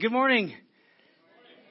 Good morning.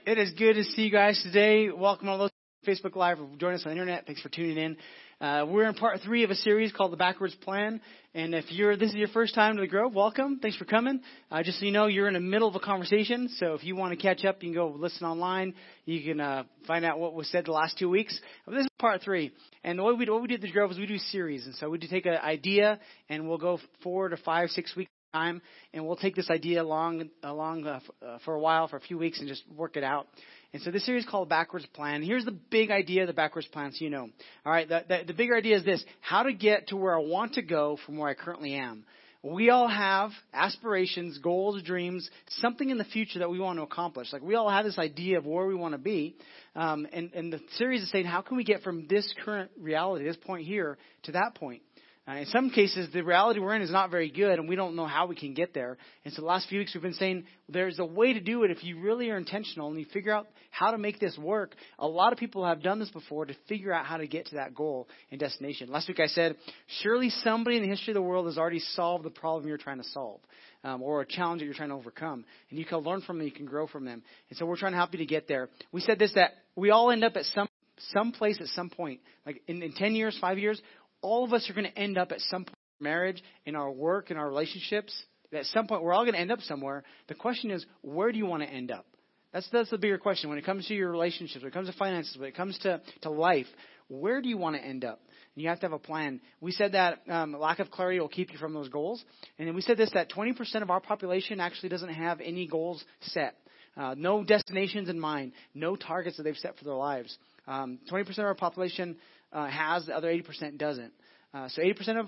It is good to see you guys today. Welcome all those Facebook Live or join us on the internet. Thanks for tuning in. Uh, we're in part three of a series called The Backwards Plan. And if you're, this is your first time to the Grove, welcome. Thanks for coming. Uh, just so you know, you're in the middle of a conversation. So if you want to catch up, you can go listen online. You can, uh, find out what was said the last two weeks. But this is part three. And the way we do, what we do at the Grove is we do series. And so we do take an idea and we'll go four to five, six weeks time, and we'll take this idea along along uh, f- uh, for a while, for a few weeks, and just work it out. And so this series is called Backwards Plan. Here's the big idea of the backwards plan, so you know. All right, the, the, the bigger idea is this: how to get to where I want to go from where I currently am. We all have aspirations, goals, dreams, something in the future that we want to accomplish. Like we all have this idea of where we want to be. Um, and, and the series is saying, how can we get from this current reality, this point here, to that point? Uh, in some cases, the reality we're in is not very good, and we don't know how we can get there. And so the last few weeks we've been saying there's a way to do it if you really are intentional and you figure out how to make this work. A lot of people have done this before to figure out how to get to that goal and destination. Last week I said, surely somebody in the history of the world has already solved the problem you're trying to solve. Um, or a challenge that you're trying to overcome. And you can learn from them, you can grow from them. And so we're trying to help you to get there. We said this that we all end up at some some place at some point. Like in, in 10 years, 5 years, all of us are going to end up at some point in marriage, in our work, in our relationships. At some point, we're all going to end up somewhere. The question is, where do you want to end up? That's, that's the bigger question. When it comes to your relationships, when it comes to finances, when it comes to, to life, where do you want to end up? And you have to have a plan. We said that um, lack of clarity will keep you from those goals. And then we said this that 20% of our population actually doesn't have any goals set. Uh, no destinations in mind, no targets that they've set for their lives. Um, 20% of our population uh, has, the other 80% doesn't. Uh, so 80% of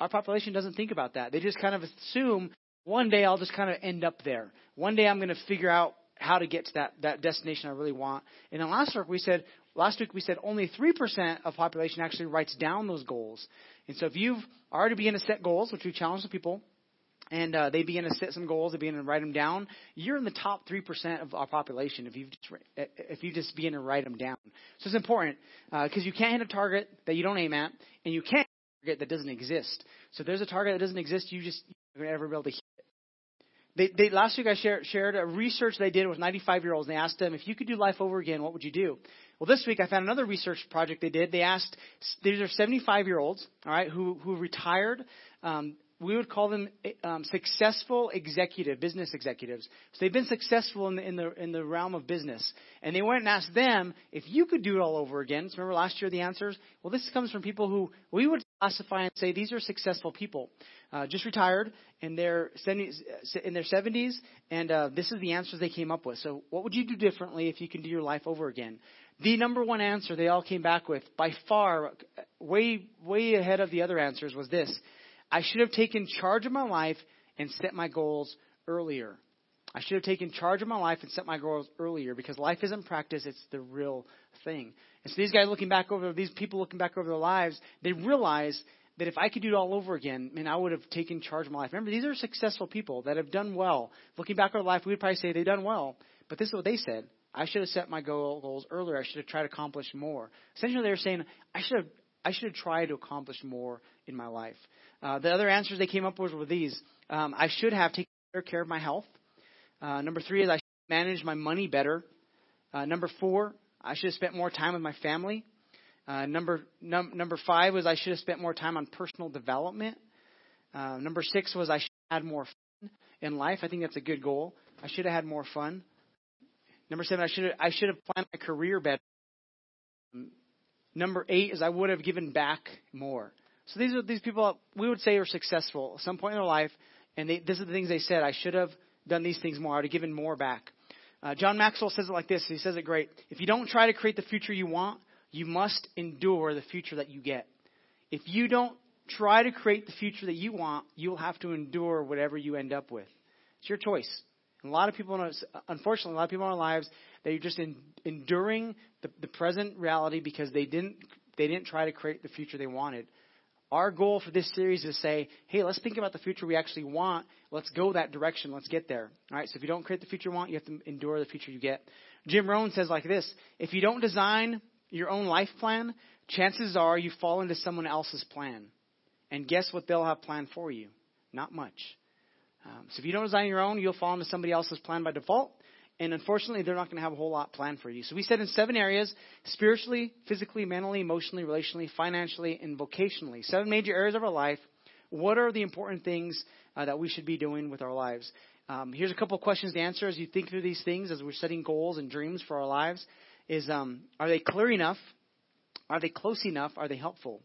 our population doesn't think about that. They just kind of assume one day I'll just kind of end up there. One day I'm going to figure out how to get to that, that destination I really want. And then last week we said last week we said only three percent of population actually writes down those goals. And so if you've already begun to set goals, which we challenge the people, and uh, they begin to set some goals, they begin to write them down. You're in the top three percent of our population if you just, if you just begin to write them down. So it's important because uh, you can't hit a target that you don't aim at, and you can't hit a target that doesn't exist. So if there's a target that doesn't exist, you just you're never be able to hit it. They, they, last week I shared, shared a research they did with 95 year olds. And they asked them, if you could do life over again, what would you do? Well, this week I found another research project they did. They asked, these are 75 year olds, all right, who, who retired um, we would call them um, successful executive business executives. So they've been successful in the, in the in the realm of business, and they went and asked them if you could do it all over again. So remember last year the answers. Well, this comes from people who we would classify and say these are successful people, uh, just retired in their 70s, in their 70s, and uh, this is the answers they came up with. So what would you do differently if you can do your life over again? The number one answer they all came back with, by far, way way ahead of the other answers, was this I should have taken charge of my life and set my goals earlier. I should have taken charge of my life and set my goals earlier because life isn't practice, it's the real thing. And so these guys looking back over, these people looking back over their lives, they realize that if I could do it all over again, man, I would have taken charge of my life. Remember, these are successful people that have done well. Looking back over life, we would probably say they've done well. But this is what they said. I should have set my goals earlier. I should have tried to accomplish more. Essentially, they were saying, I should have, I should have tried to accomplish more in my life. Uh, the other answers they came up with were these. Um, I should have taken better care of my health. Uh, number three is I should manage my money better. Uh, number four, I should have spent more time with my family. Uh, number num- number five was I should have spent more time on personal development. Uh, number six was I should have had more fun in life. I think that's a good goal. I should have had more fun. Number seven, I should have, I should have planned my career better. Number eight is I would have given back more. So these are these people we would say are successful at some point in their life, and they, this is the things they said. I should have done these things more. I would have given more back. Uh, John Maxwell says it like this. He says it great. If you don't try to create the future you want, you must endure the future that you get. If you don't try to create the future that you want, you'll have to endure whatever you end up with. It's your choice. And a lot of people, unfortunately, a lot of people in our lives, they're just in, enduring the, the present reality because they didn't they didn't try to create the future they wanted. Our goal for this series is to say, hey, let's think about the future we actually want. Let's go that direction. Let's get there. All right. So if you don't create the future you want, you have to endure the future you get. Jim Rohn says like this: If you don't design your own life plan, chances are you fall into someone else's plan. And guess what they'll have planned for you? Not much. Um, so if you don't design your own, you'll fall into somebody else's plan by default. And unfortunately, they're not going to have a whole lot planned for you. So we said in seven areas spiritually, physically, mentally, emotionally, relationally, financially, and vocationally. Seven major areas of our life. What are the important things uh, that we should be doing with our lives? Um, here's a couple of questions to answer as you think through these things, as we're setting goals and dreams for our lives. Is um, are they clear enough? Are they close enough? Are they helpful?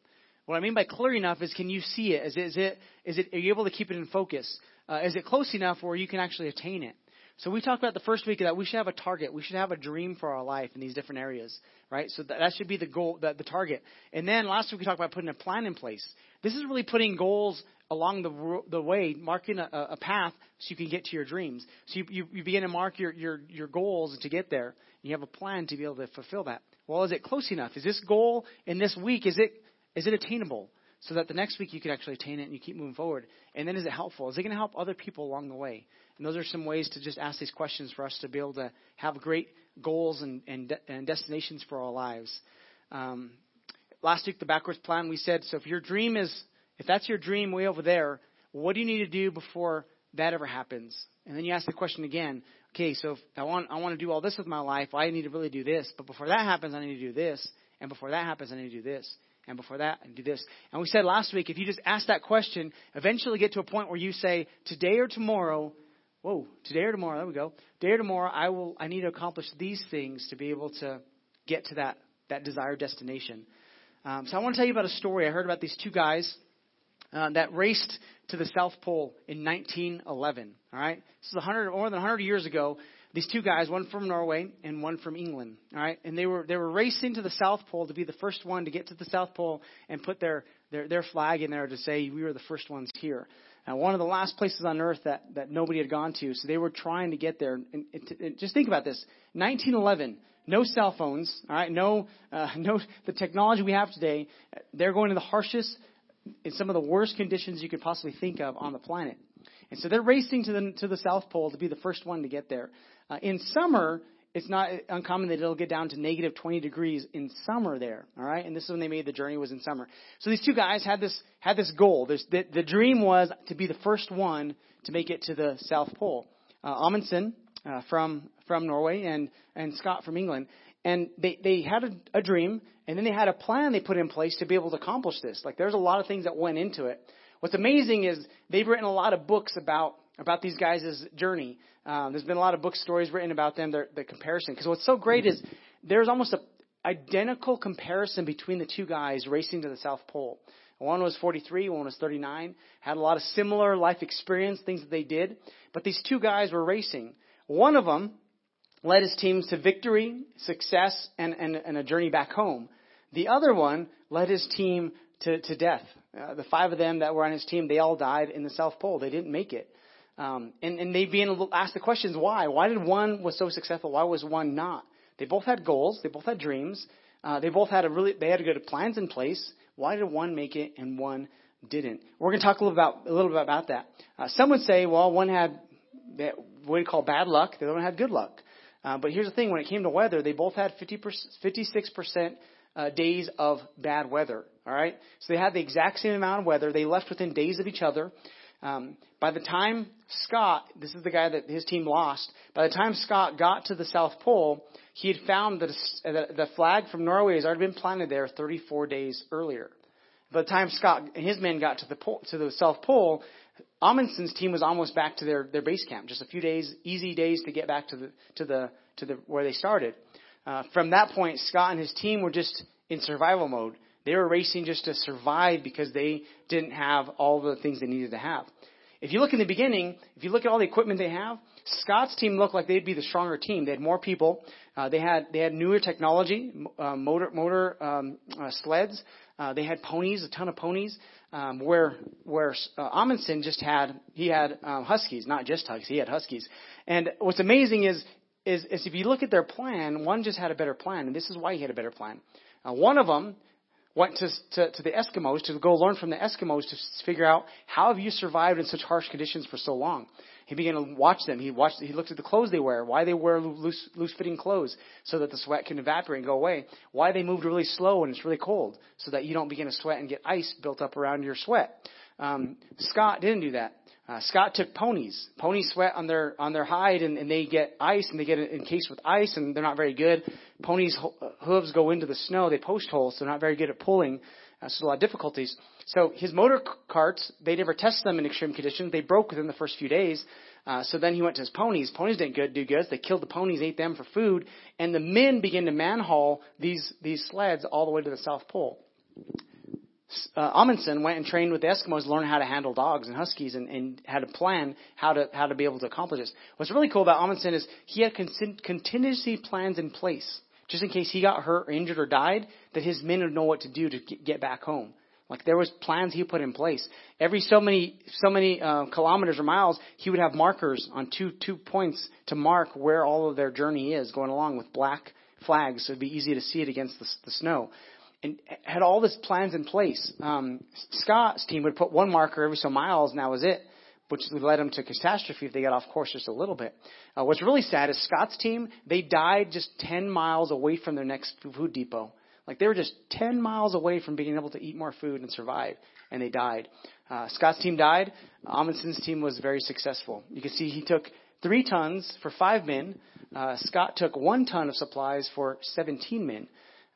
What I mean by clear enough is can you see it? Is it, is it, is it are you able to keep it in focus? Uh, is it close enough where you can actually attain it? So we talked about the first week that we should have a target. We should have a dream for our life in these different areas, right? So that, that should be the goal, the, the target. And then last week we talked about putting a plan in place. This is really putting goals along the the way, marking a, a path so you can get to your dreams. So you, you, you begin to mark your, your your goals to get there. and You have a plan to be able to fulfill that. Well, is it close enough? Is this goal in this week is it is it attainable? So that the next week you can actually attain it and you keep moving forward. And then is it helpful? Is it going to help other people along the way? And those are some ways to just ask these questions for us to be able to have great goals and, and, de- and destinations for our lives. Um, last week, the backwards plan, we said, so if your dream is, if that's your dream way over there, what do you need to do before that ever happens? And then you ask the question again, okay, so if I want, I want to do all this with my life, I need to really do this. But before that happens, I need to do this. And before that happens, I need to do this. And before that, I do this. And we said last week, if you just ask that question, eventually get to a point where you say, today or tomorrow, whoa, today or tomorrow, there we go. Today or tomorrow, I will, I need to accomplish these things to be able to get to that, that desired destination. Um, so I want to tell you about a story. I heard about these two guys uh, that raced to the South Pole in 1911. All right, this is 100, more than 100 years ago. These two guys, one from Norway and one from England. All right, and they were they were racing to the South Pole to be the first one to get to the South Pole and put their their, their flag in there to say we were the first ones here. And one of the last places on earth that, that nobody had gone to. So they were trying to get there. And, and, and just think about this. 1911, no cell phones, all right, no, uh, no, the technology we have today. They're going to the harshest, in some of the worst conditions you could possibly think of on the planet. And so they're racing to the, to the South Pole to be the first one to get there. Uh, in summer, it's not uncommon that it'll get down to negative 20 degrees in summer there. All right, and this is when they made the journey was in summer. So these two guys had this had this goal. There's, the, the dream was to be the first one to make it to the South Pole. Uh, Amundsen uh, from from Norway and and Scott from England, and they they had a, a dream, and then they had a plan they put in place to be able to accomplish this. Like there's a lot of things that went into it. What's amazing is they've written a lot of books about about these guys' journey. Um, there's been a lot of book stories written about them, their, the comparison. Because what's so great is there's almost a identical comparison between the two guys racing to the South Pole. One was 43, one was 39, had a lot of similar life experience, things that they did. But these two guys were racing. One of them led his teams to victory, success, and, and, and a journey back home. The other one led his team to, to death. Uh, the five of them that were on his team, they all died in the South Pole. They didn't make it. Um, and, and they began to ask the questions why. Why did one was so successful? Why was one not? They both had goals. They both had dreams. Uh, they both had a really they had good plans in place. Why did one make it and one didn't? We're going to talk a little about a little bit about that. Uh, some would say, well, one had that, what we call bad luck. The other one had good luck. Uh, but here's the thing: when it came to weather, they both had 50 56 percent uh, days of bad weather. All right, so they had the exact same amount of weather. They left within days of each other. Um, by the time Scott, this is the guy that his team lost, by the time Scott got to the South Pole, he had found that the flag from Norway has already been planted there 34 days earlier. By the time Scott and his men got to the pole, to the South Pole, Amundsen's team was almost back to their, their base camp. Just a few days, easy days to get back to the to the to the where they started. Uh, from that point, Scott and his team were just in survival mode. They were racing just to survive because they didn't have all the things they needed to have. If you look in the beginning, if you look at all the equipment they have, Scott's team looked like they'd be the stronger team. They had more people. Uh, they had they had newer technology, uh, motor motor um, uh, sleds. Uh, they had ponies, a ton of ponies. Um, where where uh, Amundsen just had he had um, huskies, not just huskies. He had huskies. And what's amazing is, is is if you look at their plan, one just had a better plan, and this is why he had a better plan. Uh, one of them went to, to, to the Eskimos to go learn from the Eskimos to figure out how have you survived in such harsh conditions for so long. He began to watch them. He watched. He looked at the clothes they wear. Why they wear loose, loose-fitting clothes so that the sweat can evaporate and go away. Why they moved really slow when it's really cold so that you don't begin to sweat and get ice built up around your sweat. Um, Scott didn't do that. Uh, Scott took ponies. Ponies sweat on their on their hide, and, and they get ice, and they get encased with ice, and they're not very good. Ponies' ho- hooves go into the snow. They post holes, so they're not very good at pulling. Uh, so a lot of difficulties. So his motor carts, they never tested them in extreme conditions. They broke within the first few days. Uh, so then he went to his ponies. Ponies didn't good, do good. They killed the ponies, ate them for food, and the men began to manhaul these these sleds all the way to the South Pole uh, Amundsen went and trained with the Eskimos to learn how to handle dogs and huskies and, and had a plan how to how to be able to accomplish this. What's really cool about Amundsen is he had con- contingency plans in place just in case he got hurt or injured or died, that his men would know what to do to get back home. Like there was plans he put in place. Every so many so many uh, kilometers or miles, he would have markers on two two points to mark where all of their journey is going along with black flags, so it'd be easy to see it against the, the snow and had all these plans in place. Um, Scott's team would put one marker every so miles, and that was it, which led them to catastrophe if they got off course just a little bit. Uh, what's really sad is Scott's team, they died just 10 miles away from their next food depot. Like they were just 10 miles away from being able to eat more food and survive, and they died. Uh, Scott's team died. Amundsen's team was very successful. You can see he took three tons for five men. Uh, Scott took one ton of supplies for 17 men.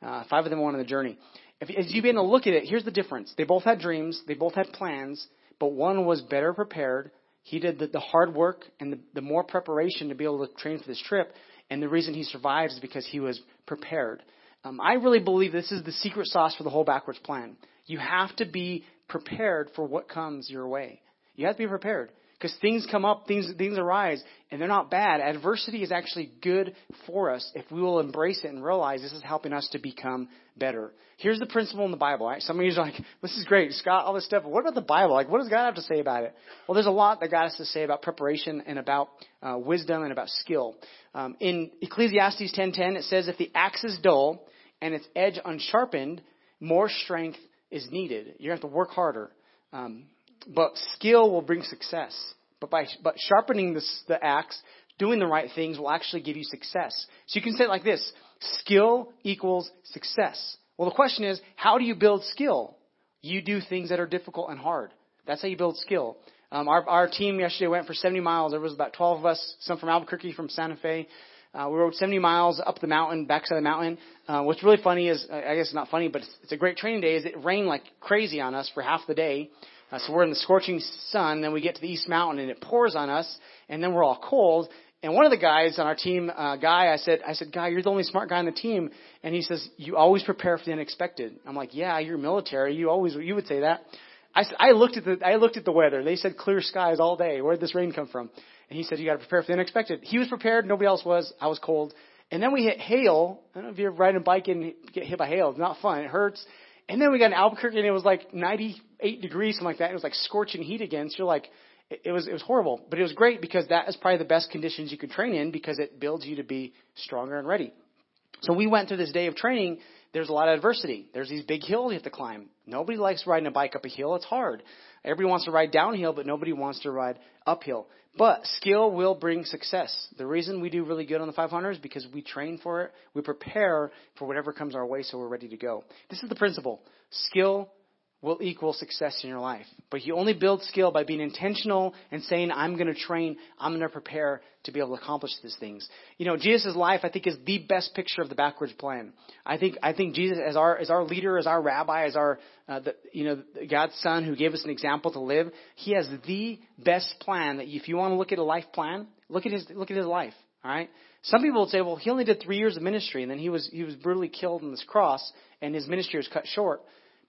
Uh, five of them went on the journey. If, as you begin to look at it, here's the difference. They both had dreams, they both had plans, but one was better prepared. He did the, the hard work and the, the more preparation to be able to train for this trip. And the reason he survived is because he was prepared. Um, I really believe this is the secret sauce for the whole backwards plan. You have to be prepared for what comes your way. You have to be prepared. Because things come up, things, things arise, and they're not bad. Adversity is actually good for us if we will embrace it and realize this is helping us to become better. Here's the principle in the Bible. Right? Some of you are like, this is great, Scott, all this stuff. But what about the Bible? Like, what does God have to say about it? Well, there's a lot that God has to say about preparation and about uh, wisdom and about skill. Um, in Ecclesiastes 10.10, it says, if the axe is dull and its edge unsharpened, more strength is needed. You're going to have to work harder. Um, but skill will bring success. But by but sharpening this, the axe, doing the right things will actually give you success. So you can say it like this: skill equals success. Well, the question is, how do you build skill? You do things that are difficult and hard. That's how you build skill. Um, our, our team yesterday went for 70 miles. There was about 12 of us, some from Albuquerque, from Santa Fe. Uh, we rode 70 miles up the mountain, backside of the mountain. Uh, what's really funny is, I guess it's not funny, but it's, it's a great training day. Is it rained like crazy on us for half the day. Uh, so we're in the scorching sun, then we get to the East Mountain and it pours on us, and then we're all cold. And one of the guys on our team, uh, guy, I said, I said, guy, you're the only smart guy on the team. And he says, you always prepare for the unexpected. I'm like, yeah, you're military. You always, you would say that. I, said, I looked at the, I looked at the weather. They said clear skies all day. Where did this rain come from? And he said, you got to prepare for the unexpected. He was prepared. Nobody else was. I was cold. And then we hit hail. I don't know if you're riding a bike and get hit by hail. It's not fun. It hurts. And then we got in Albuquerque and it was like 98 degrees, something like that. It was like scorching heat again. So you're like, it was, it was horrible. But it was great because that is probably the best conditions you could train in because it builds you to be stronger and ready. So we went through this day of training. There's a lot of adversity. There's these big hills you have to climb. Nobody likes riding a bike up a hill. It's hard. Everybody wants to ride downhill, but nobody wants to ride uphill. But skill will bring success. The reason we do really good on the 500 is because we train for it. We prepare for whatever comes our way so we're ready to go. This is the principle. Skill will equal success in your life. But you only build skill by being intentional and saying, I'm going to train, I'm going to prepare to be able to accomplish these things. You know, Jesus' life, I think, is the best picture of the backwards plan. I think, I think Jesus, as our, as our leader, as our rabbi, as our, uh, the, you know, God's son who gave us an example to live, he has the best plan that if you want to look at a life plan, look at his, look at his life. All right. Some people would say, well, he only did three years of ministry, and then he was he was brutally killed on this cross, and his ministry was cut short.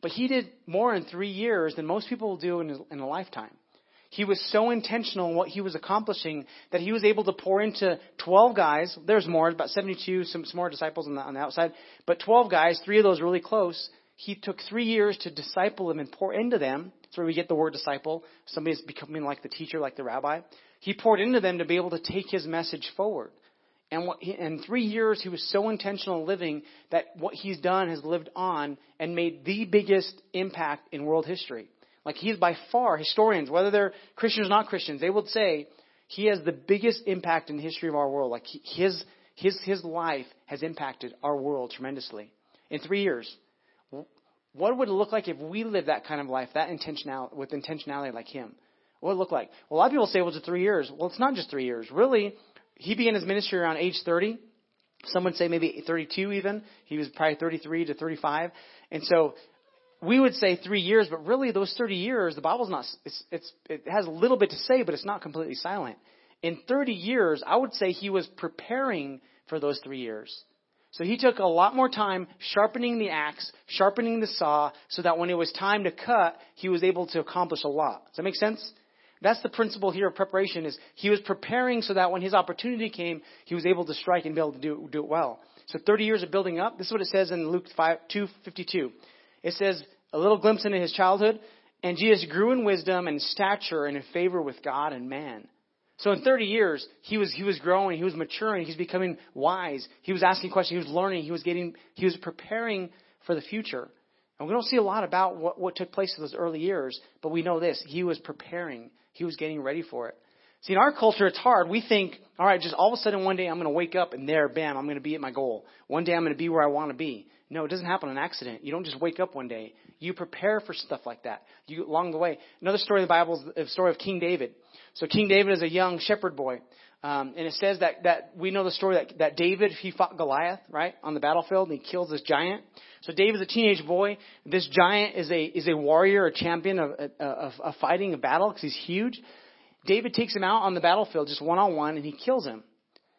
But he did more in three years than most people will do in, in a lifetime. He was so intentional in what he was accomplishing that he was able to pour into 12 guys. There's more, about 72, some, some more disciples on the, on the outside. But 12 guys, three of those really close. He took three years to disciple them and pour into them. That's where we get the word disciple. Somebody's becoming like the teacher, like the rabbi. He poured into them to be able to take his message forward. And what in three years, he was so intentional living that what he's done has lived on and made the biggest impact in world history. Like he's by far historians, whether they're Christians or not Christians, they would say he has the biggest impact in the history of our world. Like he, his his his life has impacted our world tremendously in three years. What would it look like if we lived that kind of life, that intentional with intentionality like him? What would it look like? Well, a lot of people say, well, it's three years. Well, it's not just three years. Really, he began his ministry around age 30. Some would say maybe 32 even. He was probably 33 to 35. And so we would say three years, but really those 30 years, the Bible's not, it's, it's, it has a little bit to say, but it's not completely silent. In 30 years, I would say he was preparing for those three years. So he took a lot more time sharpening the axe, sharpening the saw, so that when it was time to cut, he was able to accomplish a lot. Does that make sense? That's the principle here of preparation is he was preparing so that when his opportunity came, he was able to strike and be able to do, do it well. So 30 years of building up. This is what it says in Luke 5, 252. It says a little glimpse into his childhood, and Jesus grew in wisdom and stature and in favor with God and man. So in 30 years, he was, he was growing, he was maturing, he was becoming wise, he was asking questions, he was learning, he was getting, he was preparing for the future. And we don't see a lot about what, what took place in those early years, but we know this. He was preparing. He was getting ready for it. See, in our culture, it's hard. We think, all right, just all of a sudden one day I'm going to wake up and there, bam, I'm going to be at my goal. One day I'm going to be where I want to be. No, it doesn't happen on accident. You don't just wake up one day. You prepare for stuff like that. You along the way. Another story of the Bible is the story of King David. So King David is a young shepherd boy. Um, and it says that, that we know the story that, that David, he fought Goliath, right, on the battlefield, and he kills this giant. So David's a teenage boy. This giant is a, is a warrior, a champion of, of, of fighting a battle because he's huge. David takes him out on the battlefield just one on one and he kills him.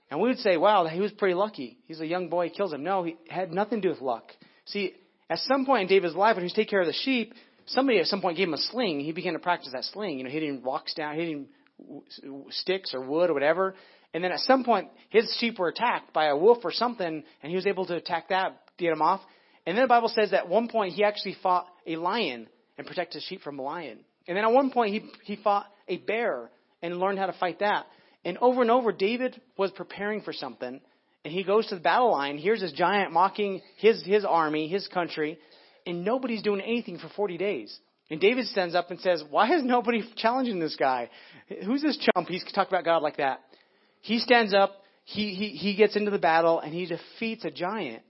And we would say, wow, he was pretty lucky. He's a young boy, he kills him. No, he had nothing to do with luck. See, at some point in David's life, when he was taking care of the sheep, somebody at some point gave him a sling. He began to practice that sling, you know, hitting rocks down, hitting sticks or wood or whatever. And then at some point, his sheep were attacked by a wolf or something, and he was able to attack that, get him off. And then the Bible says that at one point he actually fought a lion and protected his sheep from a lion. And then at one point he, he fought a bear and learned how to fight that. And over and over, David was preparing for something, and he goes to the battle line. Here's this giant mocking his, his army, his country, and nobody's doing anything for 40 days. And David stands up and says, Why is nobody challenging this guy? Who's this chump? He's talking about God like that. He stands up, he, he, he gets into the battle, and he defeats a giant.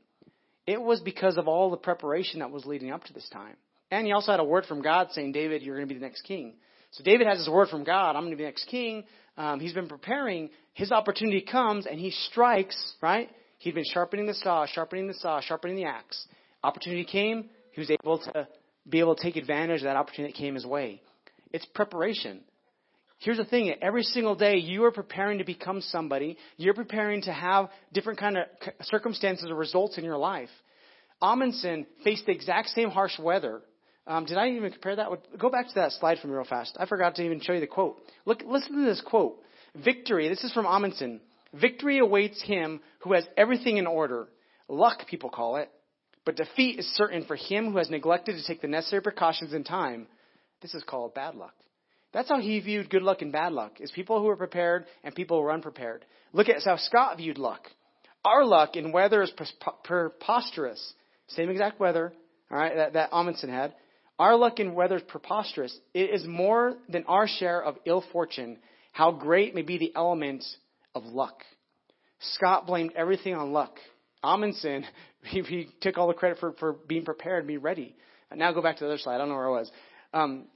It was because of all the preparation that was leading up to this time. And he also had a word from God saying, David, you're going to be the next king. So David has his word from God, I'm going to be the next king. Um, he's been preparing. His opportunity comes, and he strikes, right? He'd been sharpening the saw, sharpening the saw, sharpening the axe. Opportunity came, he was able to be able to take advantage of that opportunity that came his way. It's preparation. Here's the thing, every single day you are preparing to become somebody. You're preparing to have different kind of circumstances or results in your life. Amundsen faced the exact same harsh weather. Um, did I even compare that? Go back to that slide me real fast. I forgot to even show you the quote. Look, listen to this quote. Victory, this is from Amundsen. Victory awaits him who has everything in order. Luck, people call it. But defeat is certain for him who has neglected to take the necessary precautions in time. This is called bad luck. That's how he viewed good luck and bad luck, is people who are prepared and people who are unprepared. Look at how Scott viewed luck. Our luck in weather is preposterous. Same exact weather, all right, that, that Amundsen had. Our luck in weather is preposterous. It is more than our share of ill fortune. How great may be the element of luck. Scott blamed everything on luck. Amundsen, he, he took all the credit for, for being prepared and being ready. And now go back to the other slide. I don't know where I was. Um,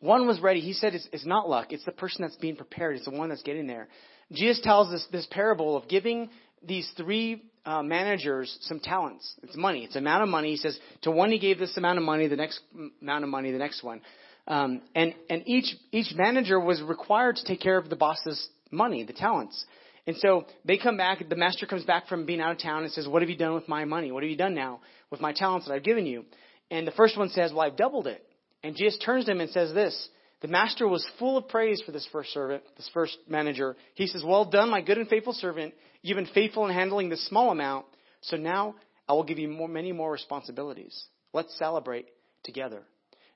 one was ready. He said it's, it's not luck. It's the person that's being prepared. It's the one that's getting there. Jesus tells us this parable of giving these three uh, managers some talents. It's money. It's amount of money. He says to one he gave this amount of money, the next amount of money, the next one. Um, and and each each manager was required to take care of the boss's money, the talents. And so they come back, the master comes back from being out of town and says, What have you done with my money? What have you done now with my talents that I've given you? And the first one says, Well, I've doubled it. And Jesus turns to him and says this The master was full of praise for this first servant, this first manager. He says, Well done, my good and faithful servant. You've been faithful in handling this small amount. So now I will give you more, many more responsibilities. Let's celebrate together.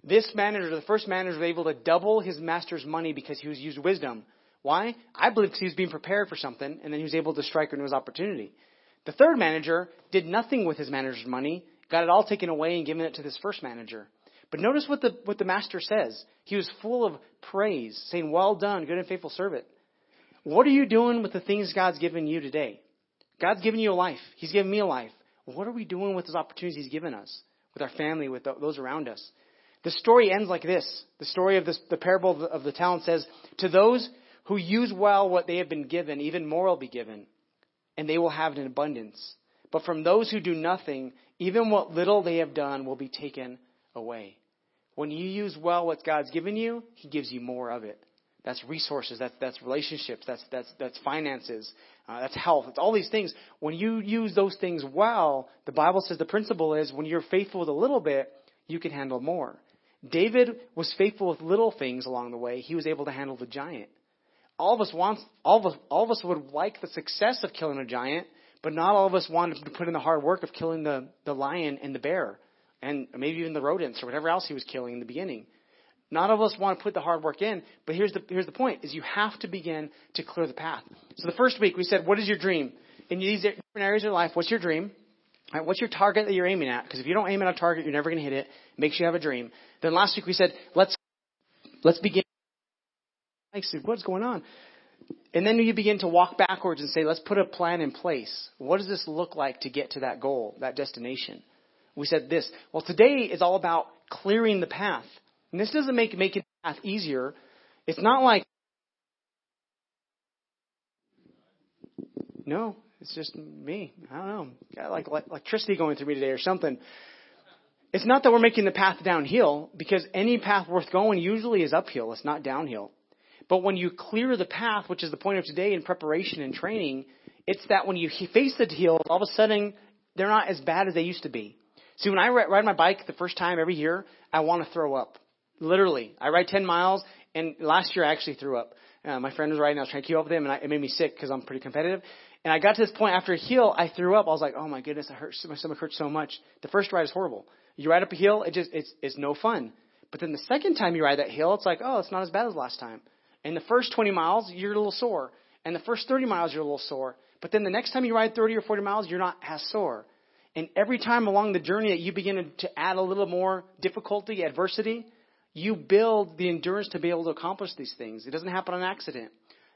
This manager, the first manager, was able to double his master's money because he was used wisdom. Why? I believe because he was being prepared for something, and then he was able to strike into his opportunity. The third manager did nothing with his manager's money, got it all taken away and given it to this first manager. But notice what the, what the master says. He was full of praise, saying, Well done, good and faithful servant. What are you doing with the things God's given you today? God's given you a life. He's given me a life. What are we doing with those opportunities He's given us, with our family, with those around us? The story ends like this. The story of this, the parable of the, of the talent says, To those who use well what they have been given, even more will be given, and they will have it in abundance. But from those who do nothing, even what little they have done will be taken away. When you use well what God's given you, He gives you more of it. That's resources. That's, that's relationships. That's, that's, that's finances. Uh, that's health. It's all these things. When you use those things well, the Bible says the principle is when you're faithful with a little bit, you can handle more. David was faithful with little things along the way. He was able to handle the giant. All of us want, all of us, all of us would like the success of killing a giant, but not all of us want to put in the hard work of killing the, the lion and the bear, and maybe even the rodents or whatever else he was killing in the beginning. Not all of us want to put the hard work in, but here's the, here's the point, is you have to begin to clear the path. So the first week we said, what is your dream? In these different areas of your life, what's your dream? Right, what's your target that you're aiming at? Because if you don't aim at a target, you're never going to hit it. Make sure you have a dream. Then last week we said, let's, let's begin. Like, what's going on? And then you begin to walk backwards and say, let's put a plan in place. What does this look like to get to that goal, that destination? We said this. Well, today is all about clearing the path. And this doesn't make making the path easier. It's not like, no, it's just me. I don't know. Got like electricity going through me today or something. It's not that we're making the path downhill because any path worth going usually is uphill. It's not downhill. But when you clear the path, which is the point of today in preparation and training, it's that when you face the hills, all of a sudden they're not as bad as they used to be. See, when I ride my bike the first time every year, I want to throw up. Literally. I ride 10 miles, and last year I actually threw up. Uh, my friend was riding, I was trying to keep up with him, and I, it made me sick because I'm pretty competitive. And I got to this point after a hill, I threw up. I was like, oh my goodness, I hurt, my stomach hurts so much. The first ride is horrible. You ride up a hill, it just, it's, it's no fun. But then the second time you ride that hill, it's like, oh, it's not as bad as last time. And the first 20 miles, you're a little sore. And the first 30 miles, you're a little sore. But then the next time you ride 30 or 40 miles, you're not as sore. And every time along the journey that you begin to add a little more difficulty, adversity, you build the endurance to be able to accomplish these things. It doesn't happen on accident.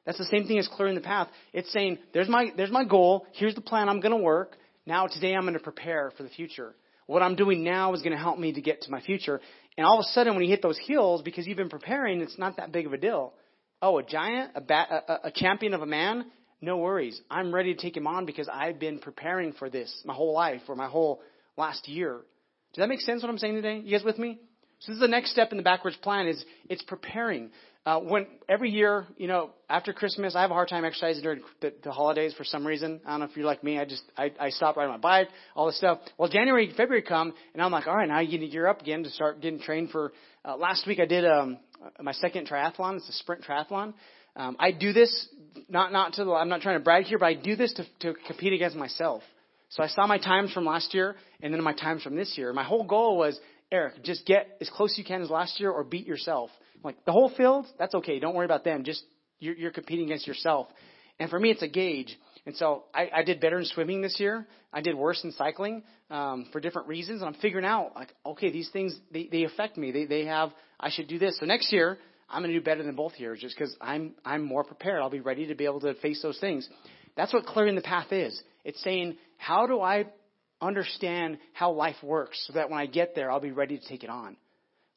That's the same thing as clearing the path. It's saying, there's my, there's my goal. Here's the plan I'm going to work. Now today I'm going to prepare for the future. What I'm doing now is going to help me to get to my future. And all of a sudden when you hit those hills, because you've been preparing, it's not that big of a deal. Oh, a giant, a, bat, a, a champion of a man? No worries. I'm ready to take him on because I've been preparing for this my whole life or my whole last year. Does that make sense what I'm saying today? You guys with me? So this is the next step in the backwards plan is it's preparing. Uh, when every year, you know, after Christmas, I have a hard time exercising during the, the holidays for some reason. I don't know if you're like me. I just I, I stop riding my bike, all this stuff. Well, January, February come, and I'm like, all right, now you need to up again to start getting trained for. Uh, last week I did um, my second triathlon. It's a sprint triathlon. Um, I do this not not to I'm not trying to brag here, but I do this to, to compete against myself. So I saw my times from last year and then my times from this year. My whole goal was Eric, just get as close as you can as last year or beat yourself. Like the whole field, that's okay. Don't worry about them. Just you're, you're competing against yourself. And for me, it's a gauge. And so I, I did better in swimming this year. I did worse in cycling um, for different reasons. And I'm figuring out like, okay, these things they, they affect me. They they have. I should do this. So next year, I'm going to do better than both years, just because I'm I'm more prepared. I'll be ready to be able to face those things. That's what clearing the path is. It's saying, how do I understand how life works so that when I get there, I'll be ready to take it on.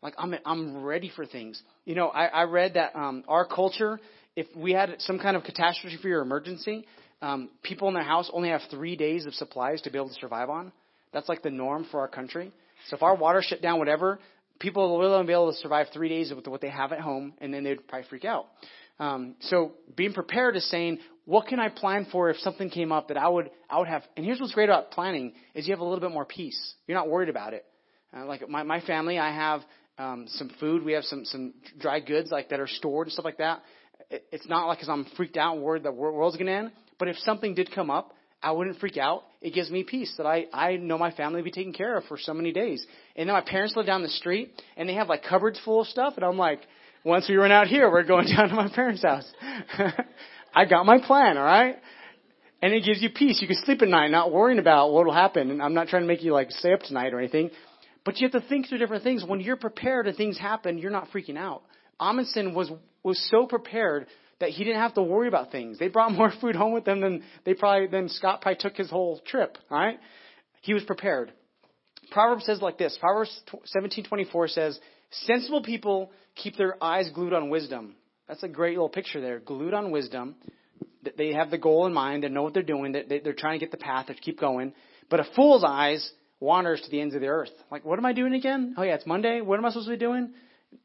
Like I'm I'm ready for things. You know, I, I read that um, our culture, if we had some kind of catastrophe or emergency, um, people in their house only have three days of supplies to be able to survive on. That's like the norm for our country. So if our water shut down, whatever, people will only be able to survive three days with what they have at home, and then they'd probably freak out. Um, so being prepared is saying, what can I plan for if something came up that I would I would have? And here's what's great about planning is you have a little bit more peace. You're not worried about it. Uh, like my my family, I have um, some food. We have some some dry goods like that are stored and stuff like that. It, it's not like because I'm freaked out and worried that the world's to end. But if something did come up, I wouldn't freak out. It gives me peace that I I know my family will be taken care of for so many days. And then my parents live down the street and they have like cupboards full of stuff, and I'm like, once we run out here, we're going down to my parents' house. I got my plan, all right? And it gives you peace. You can sleep at night not worrying about what will happen. And I'm not trying to make you like stay up tonight or anything. But you have to think through different things. When you're prepared and things happen, you're not freaking out. Amundsen was, was so prepared that he didn't have to worry about things. They brought more food home with them than they probably, than Scott probably took his whole trip, alright? He was prepared. Proverbs says like this. Proverbs 17:24 says, Sensible people keep their eyes glued on wisdom. That's a great little picture there. Glued on wisdom. They have the goal in mind. They know what they're doing. They're trying to get the path. They keep going. But a fool's eyes wanders to the ends of the earth. Like, what am I doing again? Oh yeah, it's Monday. What am I supposed to be doing?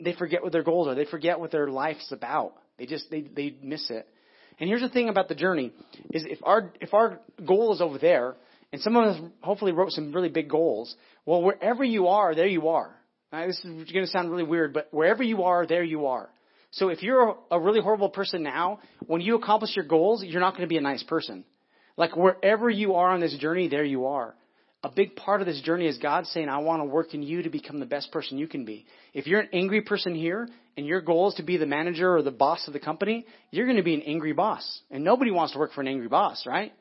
They forget what their goals are. They forget what their life's about. They just they they miss it. And here's the thing about the journey is if our if our goal is over there, and some of us hopefully wrote some really big goals. Well, wherever you are, there you are. This is going to sound really weird, but wherever you are, there you are. So if you're a really horrible person now, when you accomplish your goals, you're not going to be a nice person. Like wherever you are on this journey, there you are. A big part of this journey is God saying, I want to work in you to become the best person you can be. If you're an angry person here and your goal is to be the manager or the boss of the company, you're going to be an angry boss. And nobody wants to work for an angry boss, right?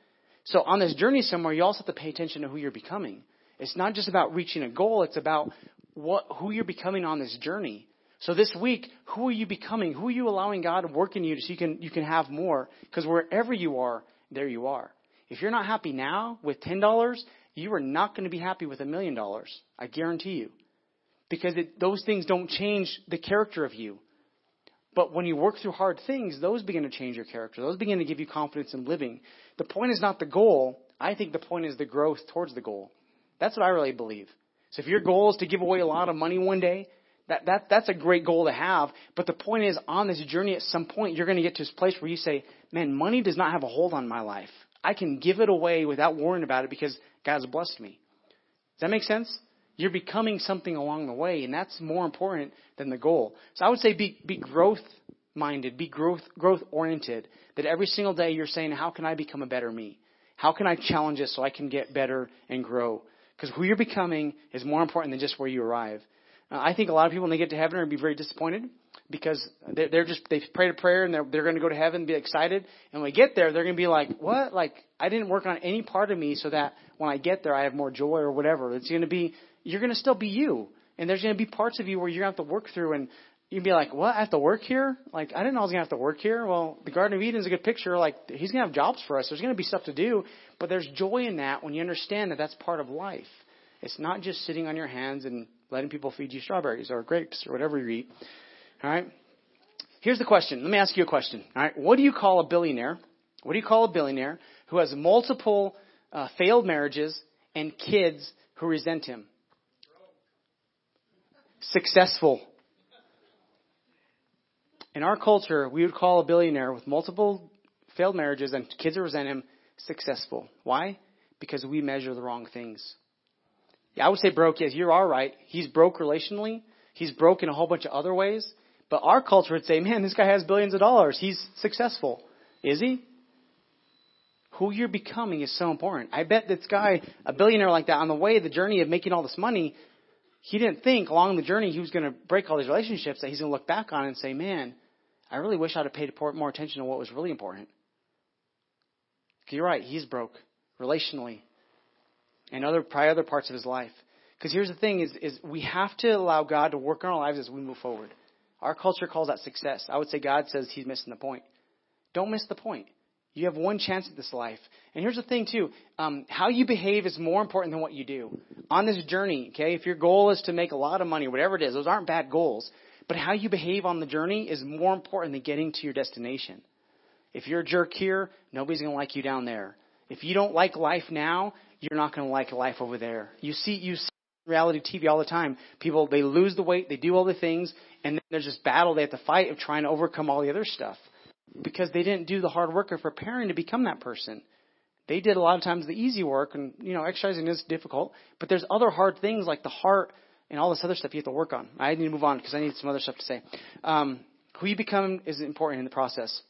So on this journey somewhere, you also have to pay attention to who you're becoming. It's not just about reaching a goal, it's about what, who you're becoming on this journey. So this week, who are you becoming? Who are you allowing God to work in you so you can, you can have more? Because wherever you are, there you are. If you're not happy now with $10, you are not going to be happy with a million dollars. I guarantee you. Because it, those things don't change the character of you. But when you work through hard things, those begin to change your character. Those begin to give you confidence in living. The point is not the goal. I think the point is the growth towards the goal. That's what I really believe. So if your goal is to give away a lot of money one day, that, that, that's a great goal to have. But the point is, on this journey, at some point, you're going to get to this place where you say, man, money does not have a hold on my life. I can give it away without worrying about it because God's blessed me. Does that make sense? You're becoming something along the way, and that's more important than the goal. So I would say be, be growth minded, be growth, growth oriented. That every single day you're saying, how can I become a better me? How can I challenge this so I can get better and grow? Because who you're becoming is more important than just where you arrive. Uh, I think a lot of people when they get to heaven are going to be very disappointed because they're, just they've prayed a prayer and they're they're going to go to heaven and be excited. And when we get there, they're going to be like, "What? Like I didn't work on any part of me so that when I get there, I have more joy or whatever." It's going to be you're going to still be you, and there's going to be parts of you where you're going to have to work through and. You'd be like, what? I have to work here? Like, I didn't know I was going to have to work here. Well, the Garden of Eden is a good picture. Like, he's going to have jobs for us. There's going to be stuff to do. But there's joy in that when you understand that that's part of life. It's not just sitting on your hands and letting people feed you strawberries or grapes or whatever you eat. All right? Here's the question. Let me ask you a question. All right? What do you call a billionaire? What do you call a billionaire who has multiple uh, failed marriages and kids who resent him? Successful. In our culture, we would call a billionaire with multiple failed marriages and kids who resent him successful. Why? Because we measure the wrong things. Yeah, I would say broke. Yes, you are right. He's broke relationally. He's broke in a whole bunch of other ways. But our culture would say, man, this guy has billions of dollars. He's successful. Is he? Who you're becoming is so important. I bet this guy, a billionaire like that, on the way, the journey of making all this money, he didn't think along the journey he was going to break all these relationships that he's going to look back on and say, man, I really wish I'd have paid more attention to what was really important. You're right. He's broke relationally and other probably other parts of his life. Because here's the thing: is is we have to allow God to work in our lives as we move forward. Our culture calls that success. I would say God says He's missing the point. Don't miss the point. You have one chance at this life. And here's the thing too: um, how you behave is more important than what you do on this journey. Okay, if your goal is to make a lot of money, whatever it is, those aren't bad goals. But how you behave on the journey is more important than getting to your destination. If you're a jerk here, nobody's going to like you down there. If you don't like life now, you're not going to like life over there. You see, you reality TV all the time. People, they lose the weight, they do all the things, and then there's this battle they have to fight of trying to overcome all the other stuff. Because they didn't do the hard work of preparing to become that person. They did a lot of times the easy work, and, you know, exercising is difficult, but there's other hard things like the heart and all this other stuff you have to work on. I need to move on because I need some other stuff to say. Um, who you become is important in the process.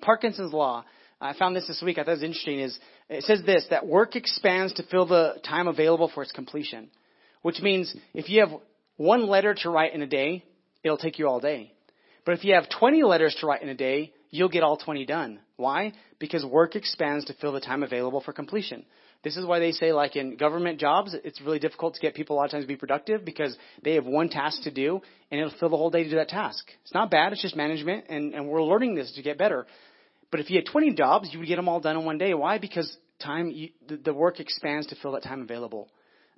Parkinson's law. I found this this week. I thought it was interesting. Is it says this that work expands to fill the time available for its completion, which means if you have one letter to write in a day, it'll take you all day. But if you have 20 letters to write in a day, you'll get all 20 done. Why? Because work expands to fill the time available for completion. This is why they say, like in government jobs, it's really difficult to get people a lot of times to be productive because they have one task to do and it'll fill the whole day to do that task. It's not bad, it's just management and, and we're learning this to get better. But if you had 20 jobs, you would get them all done in one day. Why? Because time, you, the, the, work expands to fill that time available.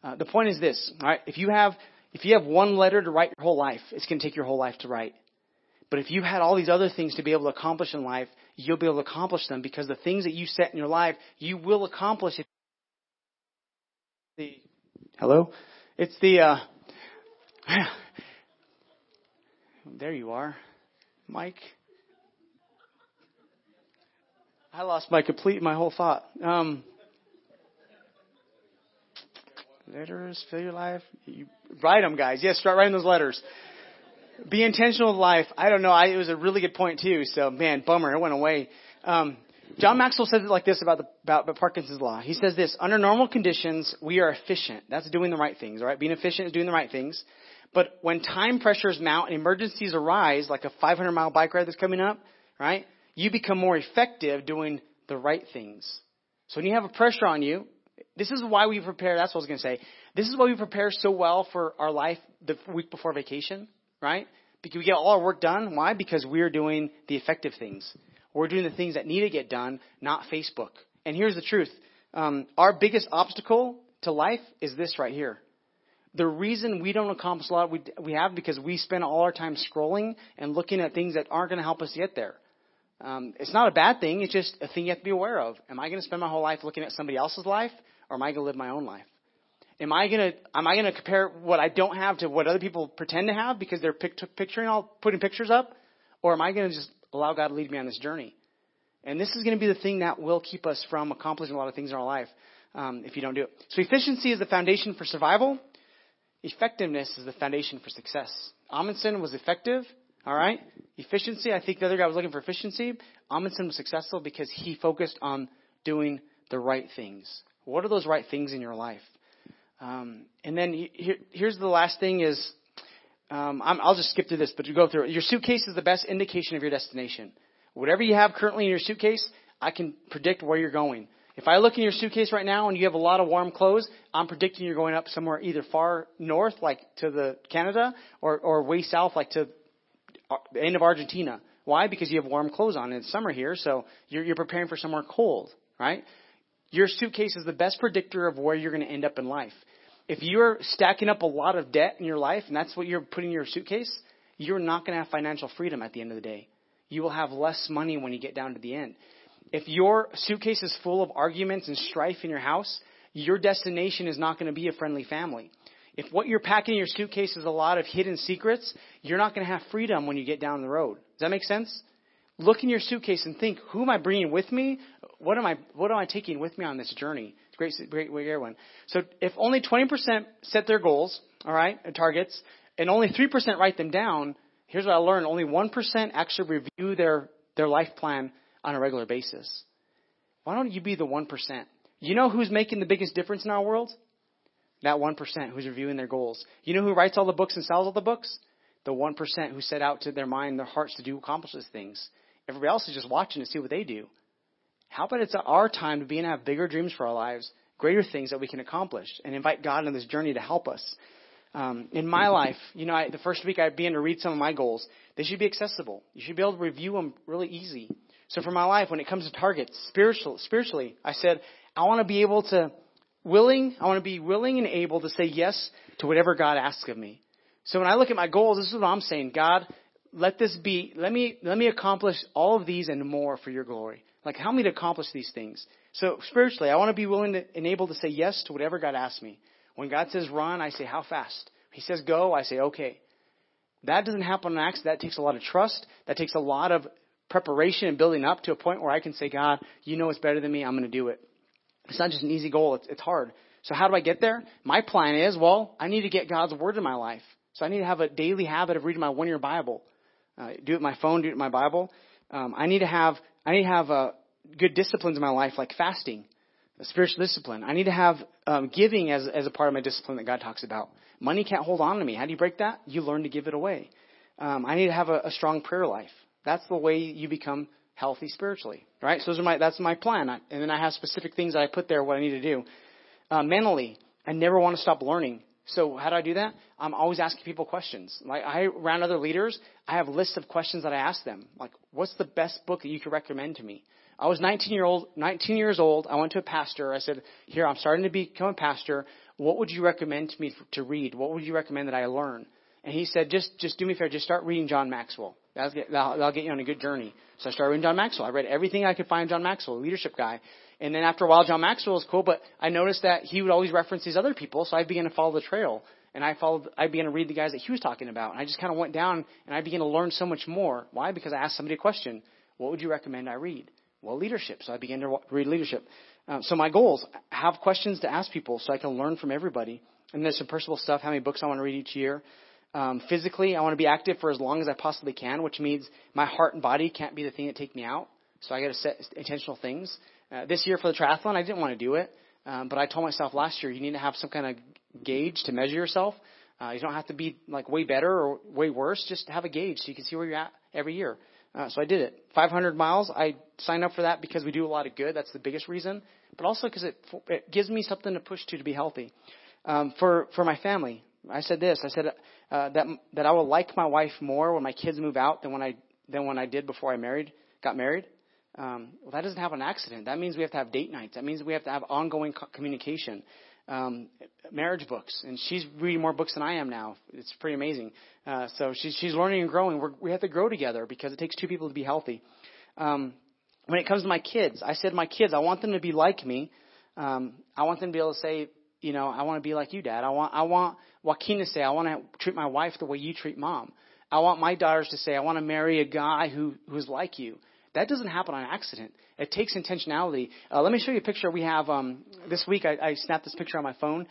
Uh, the point is this, all right? If you have, If you have one letter to write your whole life, it's going to take your whole life to write. But if you had all these other things to be able to accomplish in life, you'll be able to accomplish them because the things that you set in your life, you will accomplish. The hello, it's the uh, there you are, Mike. I lost my complete my whole thought. Um, letters fill your life. You write them, guys. Yes, start writing those letters. Be intentional with life. I don't know. I, it was a really good point too. So man, bummer, it went away. Um, John Maxwell says it like this about the about, about Parkinson's law. He says this: under normal conditions, we are efficient. That's doing the right things. Right, being efficient is doing the right things. But when time pressures mount and emergencies arise, like a 500 mile bike ride that's coming up, right? You become more effective doing the right things. So when you have a pressure on you, this is why we prepare. That's what I was going to say. This is why we prepare so well for our life the week before vacation, right? Because we get all our work done. Why? Because we're doing the effective things. We're doing the things that need to get done, not Facebook. And here's the truth. Um, our biggest obstacle to life is this right here. The reason we don't accomplish a lot we, we have because we spend all our time scrolling and looking at things that aren't going to help us get there. Um, it's not a bad thing. It's just a thing you have to be aware of. Am I going to spend my whole life looking at somebody else's life, or am I going to live my own life? Am I going to am I going to compare what I don't have to what other people pretend to have because they're pic- picturing all putting pictures up, or am I going to just allow God to lead me on this journey? And this is going to be the thing that will keep us from accomplishing a lot of things in our life um, if you don't do it. So efficiency is the foundation for survival. Effectiveness is the foundation for success. Amundsen was effective. All right. Efficiency. I think the other guy was looking for efficiency. Amundsen was successful because he focused on doing the right things. What are those right things in your life? Um, and then here, here's the last thing is, um, i will just skip through this, but to go through it. Your suitcase is the best indication of your destination. Whatever you have currently in your suitcase, I can predict where you're going. If I look in your suitcase right now and you have a lot of warm clothes, I'm predicting you're going up somewhere either far north, like to the Canada, or, or way south, like to the end of Argentina. Why? Because you have warm clothes on. It's summer here, so you're, you're preparing for somewhere cold, right? Your suitcase is the best predictor of where you're going to end up in life. If you're stacking up a lot of debt in your life and that's what you're putting in your suitcase, you're not going to have financial freedom at the end of the day. You will have less money when you get down to the end. If your suitcase is full of arguments and strife in your house, your destination is not going to be a friendly family. If what you're packing in your suitcase is a lot of hidden secrets, you're not going to have freedom when you get down the road. Does that make sense? Look in your suitcase and think, who am I bringing with me? What am I, what am I taking with me on this journey? It's a great, great, great one. So if only 20% set their goals, all right, targets, and only 3% write them down, here's what I learned. Only 1% actually review their, their life plan on a regular basis. Why don't you be the 1%? You know who's making the biggest difference in our world? That 1% who's reviewing their goals. You know who writes all the books and sells all the books? The 1% who set out to their mind, their hearts to do accomplish those things. Everybody else is just watching to see what they do. How about it's our time to be and have bigger dreams for our lives, greater things that we can accomplish, and invite God on this journey to help us. Um, in my life, you know, I, the first week I began to read some of my goals. They should be accessible. You should be able to review them really easy. So for my life, when it comes to targets, spiritual, spiritually, I said, I want to be able to, willing, I want to be willing and able to say yes to whatever God asks of me. So when I look at my goals, this is what I'm saying. God, let this be, let me, let me accomplish all of these and more for your glory. Like, help me to accomplish these things. So spiritually, I want to be willing to, and able to say yes to whatever God asks me. When God says run, I say how fast. He says go, I say okay. That doesn't happen on accident. That takes a lot of trust. That takes a lot of preparation and building up to a point where I can say, God, you know it's better than me. I'm going to do it. It's not just an easy goal. It's, it's hard. So how do I get there? My plan is, well, I need to get God's word in my life. So I need to have a daily habit of reading my one-year Bible. Uh, do it my phone, do it my Bible. Um, I need to have I need to have uh, good disciplines in my life, like fasting, spiritual discipline. I need to have um, giving as as a part of my discipline that God talks about. Money can't hold on to me. How do you break that? You learn to give it away. Um, I need to have a, a strong prayer life. That's the way you become healthy spiritually, right? So those are my, that's my plan. I, and then I have specific things that I put there what I need to do. Uh, mentally, I never want to stop learning. So how do I do that? I'm always asking people questions. Like I around other leaders, I have lists of questions that I ask them. Like, what's the best book that you could recommend to me? I was 19 year old, 19 years old. I went to a pastor. I said, "Here, I'm starting to become a pastor. What would you recommend to me to read? What would you recommend that I learn?" And he said, "Just, just do me a favor. Just start reading John Maxwell. That'll get, that'll, that'll get you on a good journey." So I started reading John Maxwell. I read everything I could find John Maxwell, leadership guy. And then after a while, John Maxwell was cool, but I noticed that he would always reference these other people, so I began to follow the trail. And I followed, I began to read the guys that he was talking about. And I just kind of went down and I began to learn so much more. Why? Because I asked somebody a question. What would you recommend I read? Well, leadership. So I began to read leadership. Um, so my goals, have questions to ask people so I can learn from everybody. And there's some personal stuff, how many books I want to read each year. Um, physically, I want to be active for as long as I possibly can, which means my heart and body can't be the thing that take me out. So I got to set intentional things. Uh, this year for the triathlon, I didn't want to do it, um, but I told myself last year you need to have some kind of gauge to measure yourself. Uh, you don't have to be like way better or way worse. Just have a gauge so you can see where you're at every year. Uh, so I did it. 500 miles. I signed up for that because we do a lot of good. That's the biggest reason, but also because it, it gives me something to push to to be healthy. Um, for for my family, I said this. I said uh, that that I will like my wife more when my kids move out than when I than when I did before I married got married. Um, well, that doesn't happen on accident. That means we have to have date nights. That means we have to have ongoing co- communication. Um, marriage books, and she's reading more books than I am now. It's pretty amazing. Uh, so she's she's learning and growing. We're, we have to grow together because it takes two people to be healthy. Um, when it comes to my kids, I said my kids, I want them to be like me. Um, I want them to be able to say, you know, I want to be like you, Dad. I want I want Joaquin to say, I want to treat my wife the way you treat mom. I want my daughters to say, I want to marry a guy who who's like you. That doesn't happen on accident. It takes intentionality. Uh, let me show you a picture we have um, this week. I, I snapped this picture on my phone.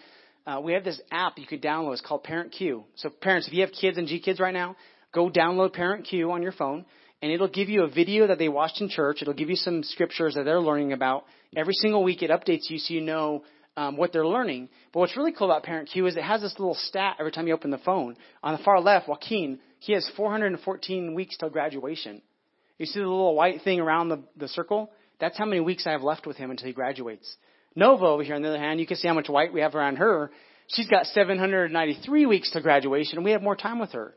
Uh, we have this app you could download. It's called Parent Cue. So parents, if you have kids and G Kids right now, go download Parent Cue on your phone, and it'll give you a video that they watched in church. It'll give you some scriptures that they're learning about. Every single week, it updates you so you know um, what they're learning. But what's really cool about Parent Cue is it has this little stat every time you open the phone. On the far left, Joaquin, he has 414 weeks till graduation. You see the little white thing around the, the circle? That's how many weeks I have left with him until he graduates. Nova over here, on the other hand, you can see how much white we have around her. She's got 793 weeks to graduation, and we have more time with her.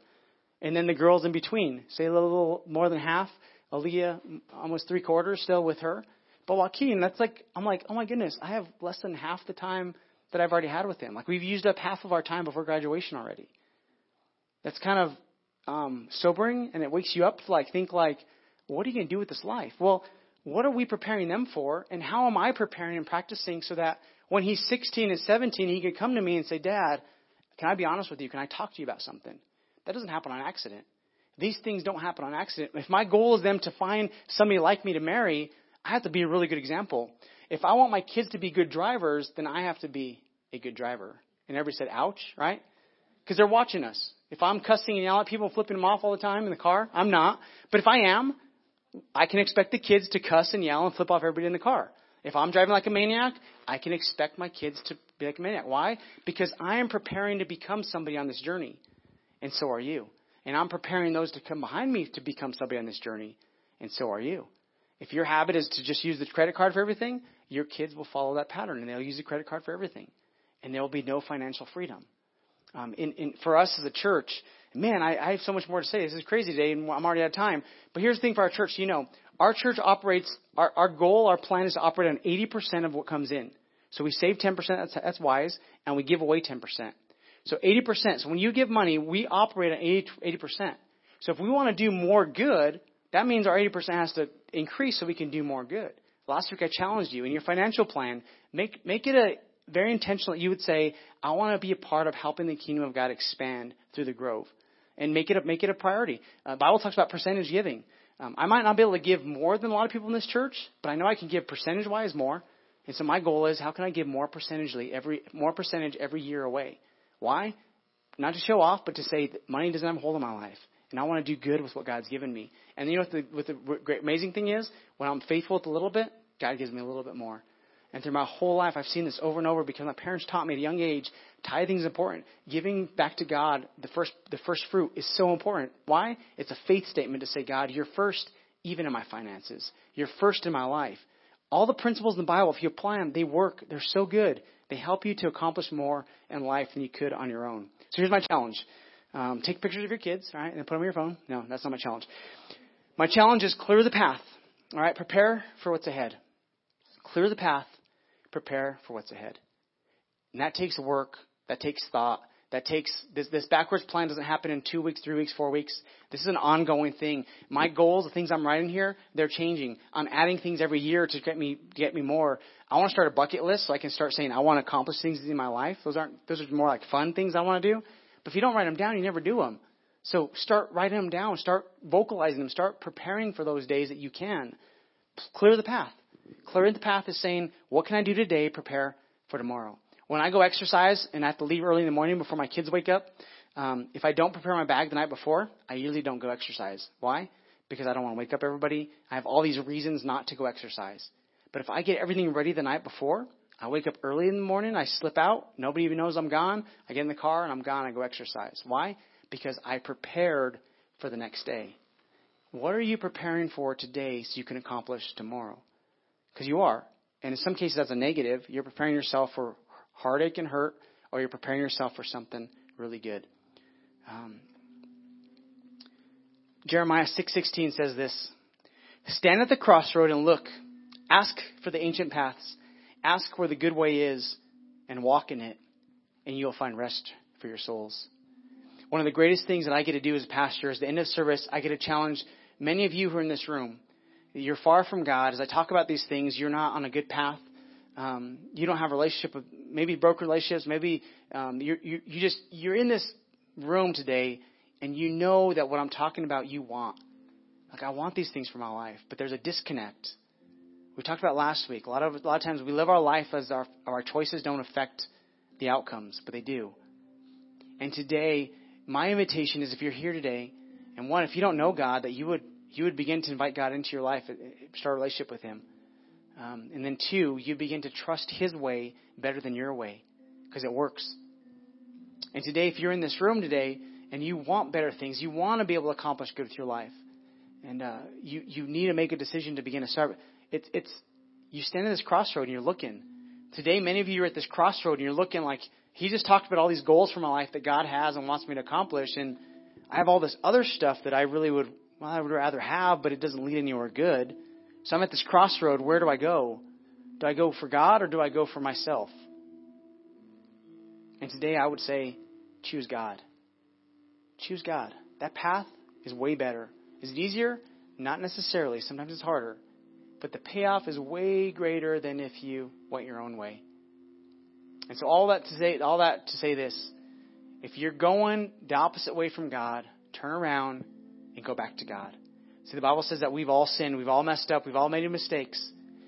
And then the girls in between, say a little more than half. Aaliyah, almost three quarters still with her. But Joaquin, that's like, I'm like, oh my goodness, I have less than half the time that I've already had with him. Like we've used up half of our time before graduation already. That's kind of um, sobering, and it wakes you up to like think like, what are you going to do with this life? Well, what are we preparing them for? And how am I preparing and practicing so that when he's 16 and 17, he could come to me and say, Dad, can I be honest with you? Can I talk to you about something? That doesn't happen on accident. These things don't happen on accident. If my goal is them to find somebody like me to marry, I have to be a really good example. If I want my kids to be good drivers, then I have to be a good driver. And everybody said, ouch, right? Because they're watching us. If I'm cussing and yelling at people, flipping them off all the time in the car, I'm not. But if I am, I can expect the kids to cuss and yell and flip off everybody in the car. If I'm driving like a maniac, I can expect my kids to be like a maniac. Why? Because I am preparing to become somebody on this journey. And so are you. And I'm preparing those to come behind me to become somebody on this journey. And so are you. If your habit is to just use the credit card for everything, your kids will follow that pattern and they'll use the credit card for everything. And there will be no financial freedom. Um, in, in, for us as a church, man, I, I have so much more to say. This is crazy today, and I'm already out of time. But here's the thing for our church. You know, our church operates. Our, our goal, our plan is to operate on 80% of what comes in. So we save 10%. That's, that's wise, and we give away 10%. So 80%. So when you give money, we operate on 80, 80%. So if we want to do more good, that means our 80% has to increase so we can do more good. Last week I challenged you in your financial plan, make, make it a very intentional. You would say, I want to be a part of helping the kingdom of God expand through the Grove and make it a, make it a priority. Uh, Bible talks about percentage giving. Um, I might not be able to give more than a lot of people in this church, but I know I can give percentage wise more. And so my goal is how can I give more percentagely every more percentage every year away? Why? Not to show off, but to say that money doesn't have a hold on my life, and I want to do good with what God's given me. And you know what the, what the great amazing thing is? When I'm faithful with a little bit, God gives me a little bit more. And through my whole life, I've seen this over and over because my parents taught me at a young age, tithing is important. Giving back to God, the first, the first fruit, is so important. Why? It's a faith statement to say, God, you're first even in my finances. You're first in my life. All the principles in the Bible, if you apply them, they work. They're so good. They help you to accomplish more in life than you could on your own. So here's my challenge. Um, take pictures of your kids, all right, and put them on your phone. No, that's not my challenge. My challenge is clear the path. All right, prepare for what's ahead. Clear the path, prepare for what's ahead. And that takes work, that takes thought, that takes this this backwards plan doesn't happen in two weeks, three weeks, four weeks. This is an ongoing thing. My goals, the things I'm writing here, they're changing. I'm adding things every year to get me get me more. I want to start a bucket list so I can start saying I want to accomplish things in my life. Those aren't those are more like fun things I want to do. But if you don't write them down, you never do them. So start writing them down. Start vocalizing them. Start preparing for those days that you can. Clear the path. Clearing the path is saying, what can I do today? Prepare for tomorrow. When I go exercise and I have to leave early in the morning before my kids wake up, um, if I don't prepare my bag the night before, I usually don't go exercise. Why? Because I don't want to wake up everybody. I have all these reasons not to go exercise. But if I get everything ready the night before, I wake up early in the morning, I slip out, nobody even knows I'm gone. I get in the car and I'm gone, I go exercise. Why? Because I prepared for the next day. What are you preparing for today so you can accomplish tomorrow? Because you are. And in some cases, that's a negative. You're preparing yourself for heartache and hurt, or you're preparing yourself for something really good. Um, Jeremiah 6:16 says this: "Stand at the crossroad and look. Ask for the ancient paths. Ask where the good way is, and walk in it, and you'll find rest for your souls." One of the greatest things that I get to do as a pastor is the end of service. I get to challenge many of you who are in this room. You're far from God. As I talk about these things, you're not on a good path um, you don't have a relationship with maybe broken relationships, maybe um, you you you just you're in this room today and you know that what I'm talking about you want. Like I want these things for my life, but there's a disconnect. We talked about last week. A lot of a lot of times we live our life as our our choices don't affect the outcomes, but they do. And today, my invitation is if you're here today, and one, if you don't know God, that you would you would begin to invite God into your life, start a relationship with Him. Um, and then two, you begin to trust His way better than your way because it works. And today, if you're in this room today and you want better things, you want to be able to accomplish good with your life, and uh, you you need to make a decision to begin to start. It's it's you stand at this crossroad and you're looking. Today, many of you are at this crossroad and you're looking like He just talked about all these goals for my life that God has and wants me to accomplish, and I have all this other stuff that I really would well I would rather have, but it doesn't lead anywhere good. So I'm at this crossroad. Where do I go? Do I go for God or do I go for myself? And today I would say, choose God. Choose God. That path is way better. Is it easier? Not necessarily. Sometimes it's harder. But the payoff is way greater than if you went your own way. And so all that to say all that to say this. If you're going the opposite way from God, turn around and go back to God. See, the Bible says that we've all sinned, we've all messed up, we've all made mistakes.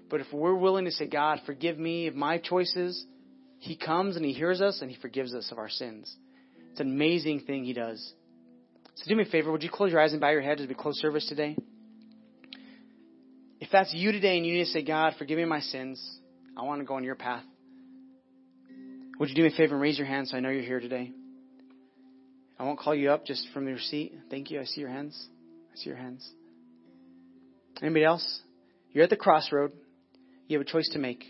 But if we're willing to say, God, forgive me of my choices, He comes and He hears us and He forgives us of our sins. It's an amazing thing He does. So do me a favor, would you close your eyes and bow your head as we close service today? If that's you today and you need to say, God, forgive me my sins, I want to go on your path. Would you do me a favor and raise your hand so I know you're here today? I won't call you up just from your seat. Thank you. I see your hands. I see your hands. Anybody else? You're at the crossroad. You have a choice to make.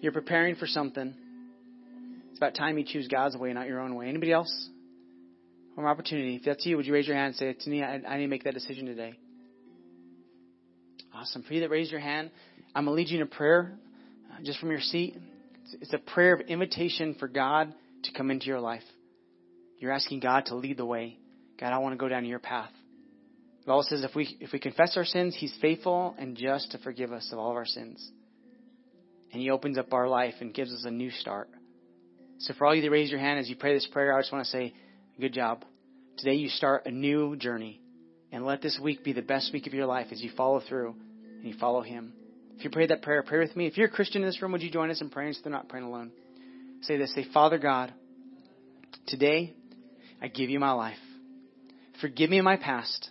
You're preparing for something. It's about time you choose God's way, not your own way. Anybody else? Opportunity. If that's you, would you raise your hand and say, to me, I, I need to make that decision today? Awesome. For you that raised your hand, I'm going to lead you in a prayer uh, just from your seat. It's, it's a prayer of invitation for God to come into your life. You're asking God to lead the way. God, I want to go down your path. The Bible says if we if we confess our sins, He's faithful and just to forgive us of all of our sins. And He opens up our life and gives us a new start. So for all you that raise your hand as you pray this prayer, I just want to say, good job. Today you start a new journey. And let this week be the best week of your life as you follow through and you follow Him. If you prayed that prayer, pray with me. If you're a Christian in this room, would you join us in praying so they're not praying alone? Say this. Say, Father God, today I give you my life. Forgive me of my past.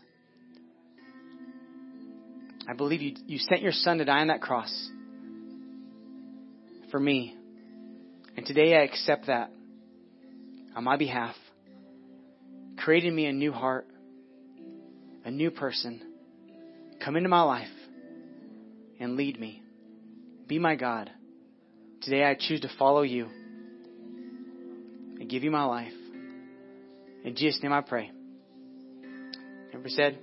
I believe you, you sent your son to die on that cross for me. And today I accept that on my behalf. Creating me a new heart, a new person. Come into my life and lead me. Be my God. Today I choose to follow you and give you my life. In Jesus' name I pray. Everybody said,